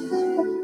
Thank you.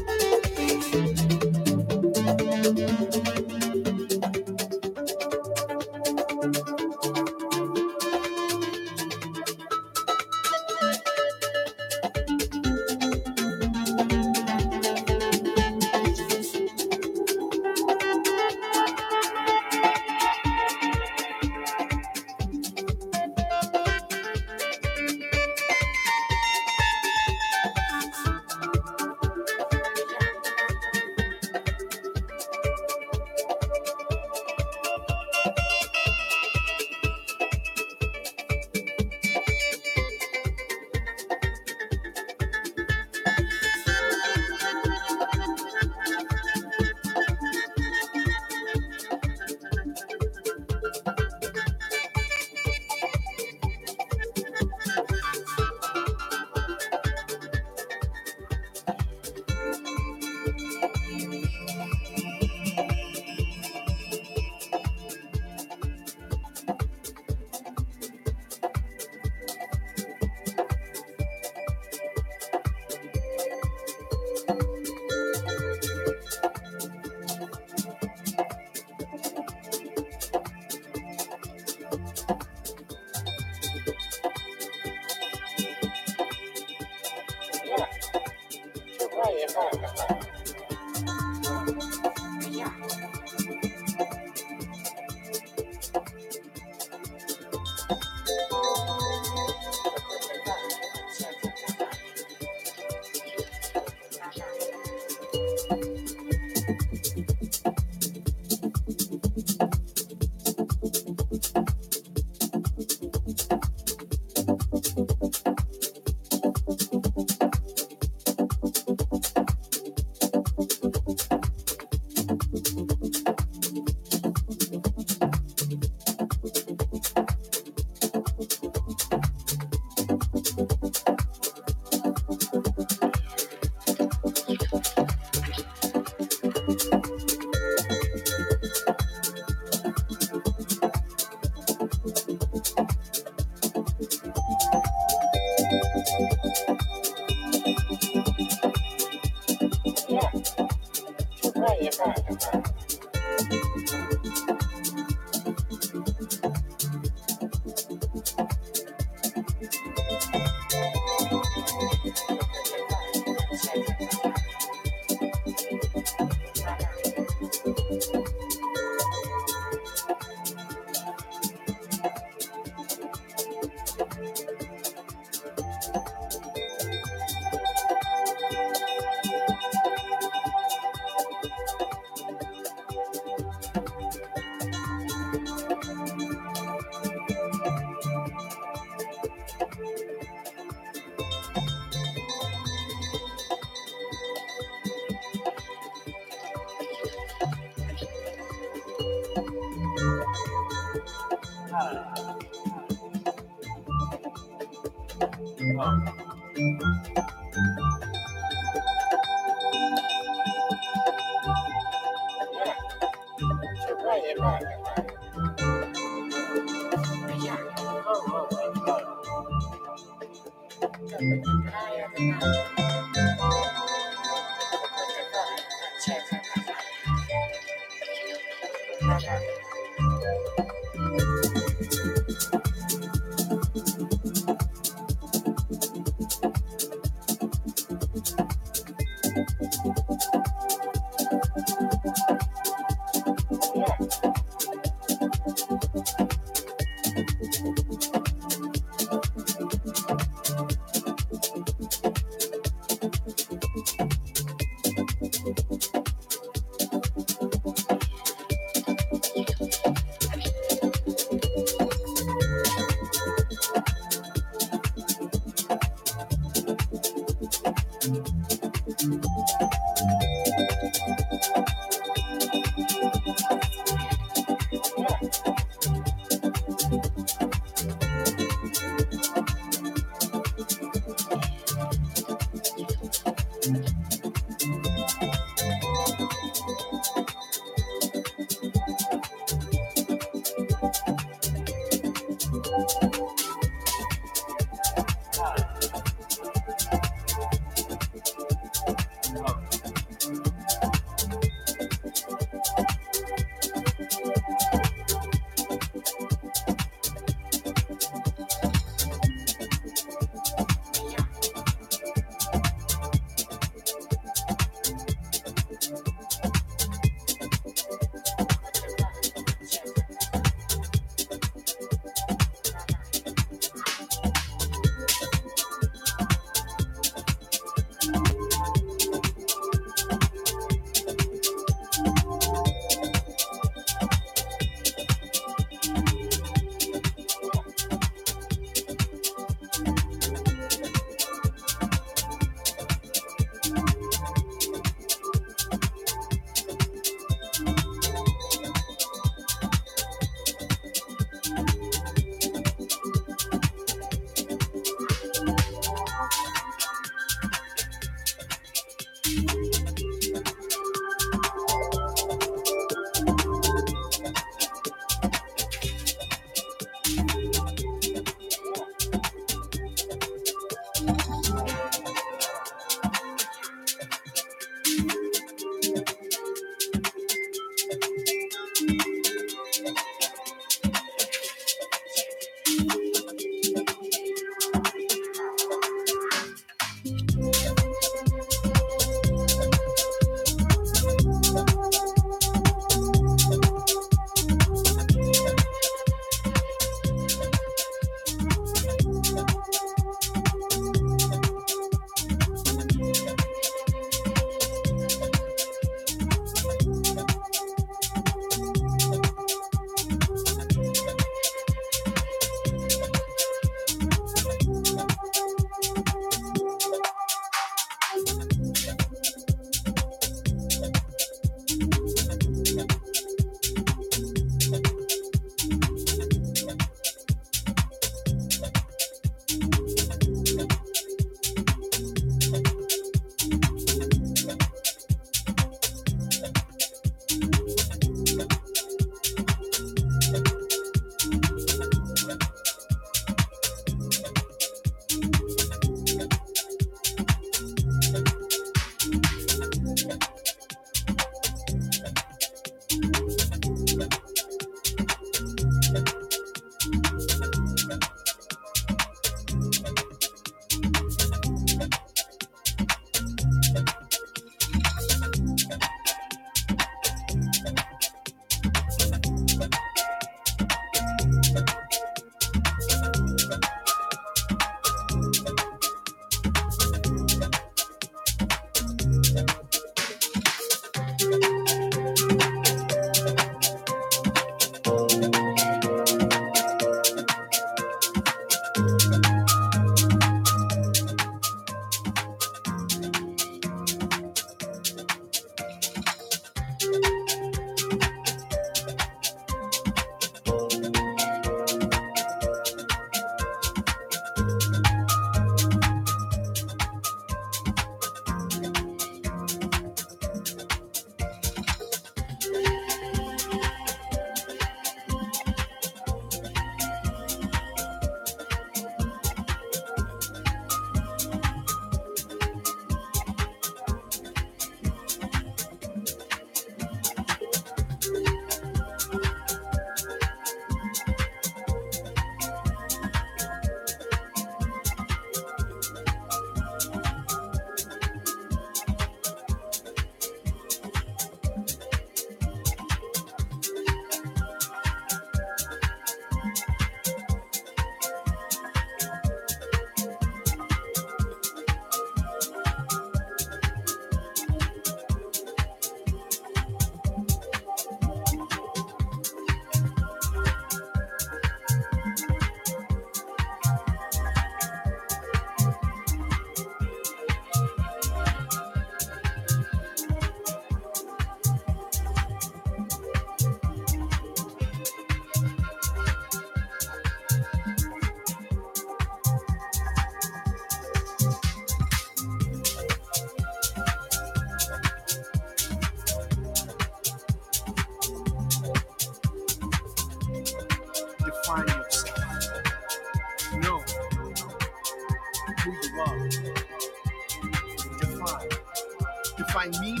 Define meaning